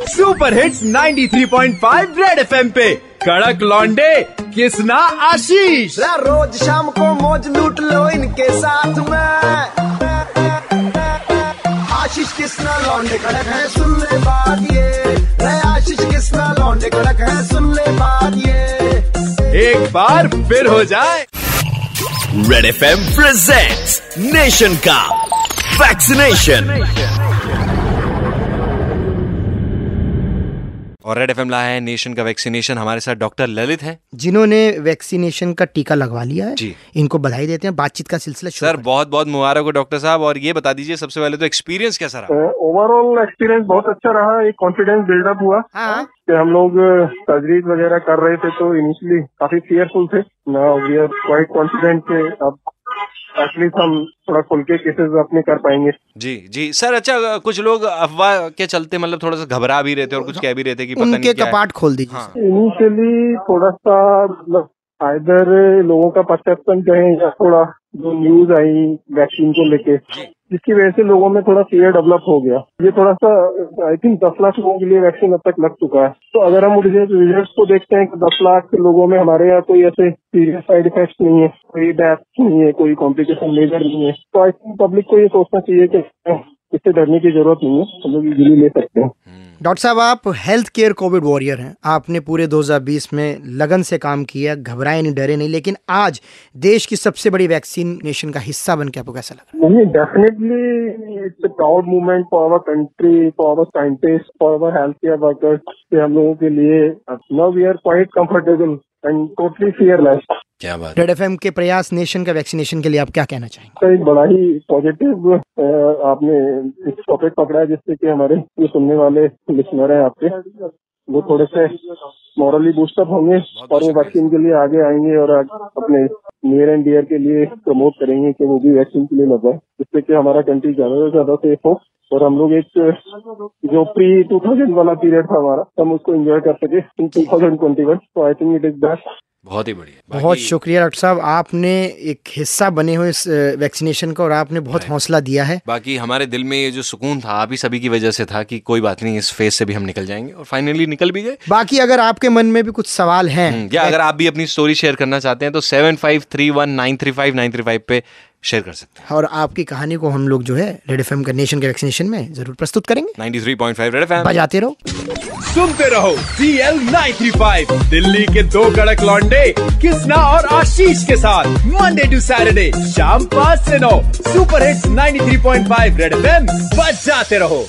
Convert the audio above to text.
Super hits 93.5 red FM पे। कड़क लॉन्डे किसना आशीष। रोज शाम को मौज लूट लो इनके साथ में। आशीष किसना लौंडे कड़क है सुन ले बात ये। आशीष किसना लौंडे कड़क है सुन ले बात ये। एक बार फिर हो जाए। Red F M presents nation का वैक्सीनेशन। और रेड एफ़ लाया है नेशन का वैक्सीनेशन हमारे साथ डॉक्टर ललित हैं। जिन्होंने वैक्सीनेशन का टीका लगवा लिया है जी। इनको बधाई देते हैं। बातचीत का सिलसिला सर करें। बहुत बहुत मुबारक हो डॉक्टर साहब और ये बता दीजिए सबसे पहले तो एक्सपीरियंस कैसा रहा ओवरऑल एक्सपीरियंस बहुत अच्छा रहा। एक कॉन्फिडेंस बिल्डअप हुआ। हाँ। कि हम लोग सर्जरीज वगैरह कर रहे थे तो इनिशियली काफ़ी फियरफुल थे। Now we are quite confident कि अब एटलीस्ट हम थोड़ा खुल के केसेस अपने कर पाएँगे। जी जी। सर अच्छा कुछ लोग अफवाह के चलते मतलब थोड़ा सा घबरा भी रहे थे और कुछ कह भी रहे थे कि पता नहीं क्या कपाट खोल दीजिए हाँ। इनिशियली थोड़ा सा मतलब आइदर लोगों का परसेप्शन कहें या थोड़ा जो न्यूज़ आई वैक्सीन को लेके। जिसकी वजह से लोगों में थोड़ा फियर डेवलप हो गया। ये थोड़ा सा आई थिंक दस लाख लोगों के लिए वैक्सीन अब तक लग चुका है। तो अगर हम रिज़ल्ट को देखते हैं कि दस लाख लोगों में हमारे यहाँ कोई ऐसे सीरियस साइड इफ़ेक्ट नहीं है, कोई डेथ नहीं है, कोई कॉम्प्लिकेशन मेजर नहीं है तो आई थिंक पब्लिक को ये सोचना चाहिए कि इससे डरने की ज़रूरत नहीं है। हम लोग इजीली ले सकते हैं। डॉक्टर साहब आप हेल्थ केयर कोविड वॉरियर हैं। आपने पूरे 2020 में लगन से काम किया घबराए नहीं डरे नहीं लेकिन आज देश की सबसे बड़ी वैक्सीनेशन का हिस्सा बन के आपको कैसा लग नहीं definitely it's a proud movement for our country for our scientist for our health care workers हम लोगों के लिए now we are quite comfortable and totally fearless क्या बात रेड एफ़ के प्रयास नेशन का वैक्सीनेशन के लिए आप क्या कहना चाहेंगे? तो एक बड़ा ही पॉजिटिव आपने एक टॉपिक पकड़ा है जिससे कि हमारे जो सुनने वाले लिसनर हैं आपके वो थोड़े से मॉरली बूस्टअप होंगे और वो वैक्सीन के लिए आगे आएँगे और अपने नियर एंड डियर के लिए प्रमोट करेंगे कि वो भी वैक्सीन के लिए लगाए जिससे कि हमारा कंट्री ज़्यादा से ज़्यादा सेफ़ हो और हम लोग एक, जो प्री 2000 वाला पीरियड था हमारा, हम उसको एंजॉय कर सके इन 2021 तो I think it is best बहुत ही बढ़िया। बहुत शुक्रिया डॉक्टर साहब। आपने एक हिस्सा बने हुए इस वैक्सीनेशन का और आपने बहुत हौसला दिया है। बाकी हमारे दिल में ये जो सुकून था आप ही सभी की वजह से था कि कोई बात नहीं इस फ़ेज़ से भी हम निकल जाएँगे और फाइनली निकल भी गए। बाकी अगर आपके मन में भी कुछ सवाल है हम्म, या अगर आप भी अपनी स्टोरी शेयर करना चाहते हैं तो seven five three one nine three five nine three five पे शेयर कर सकते हैं। और आपकी कहानी को हम लोग जो है रेड एफ़ का नेशन के वैक्सीनेशन में ज़रूर प्रस्तुत करेंगे। हैं 93.5 रेड एफएम बजाते रहो। सुनते रहो सी एल दिल्ली के दो कड़क लॉन्डे कृष्णा और आशीष के साथ मंडे टू सैटरडे शाम पाँच ऐसी नौ सुपर हिट्स 93.5 रेड एफएम बजाते रहो।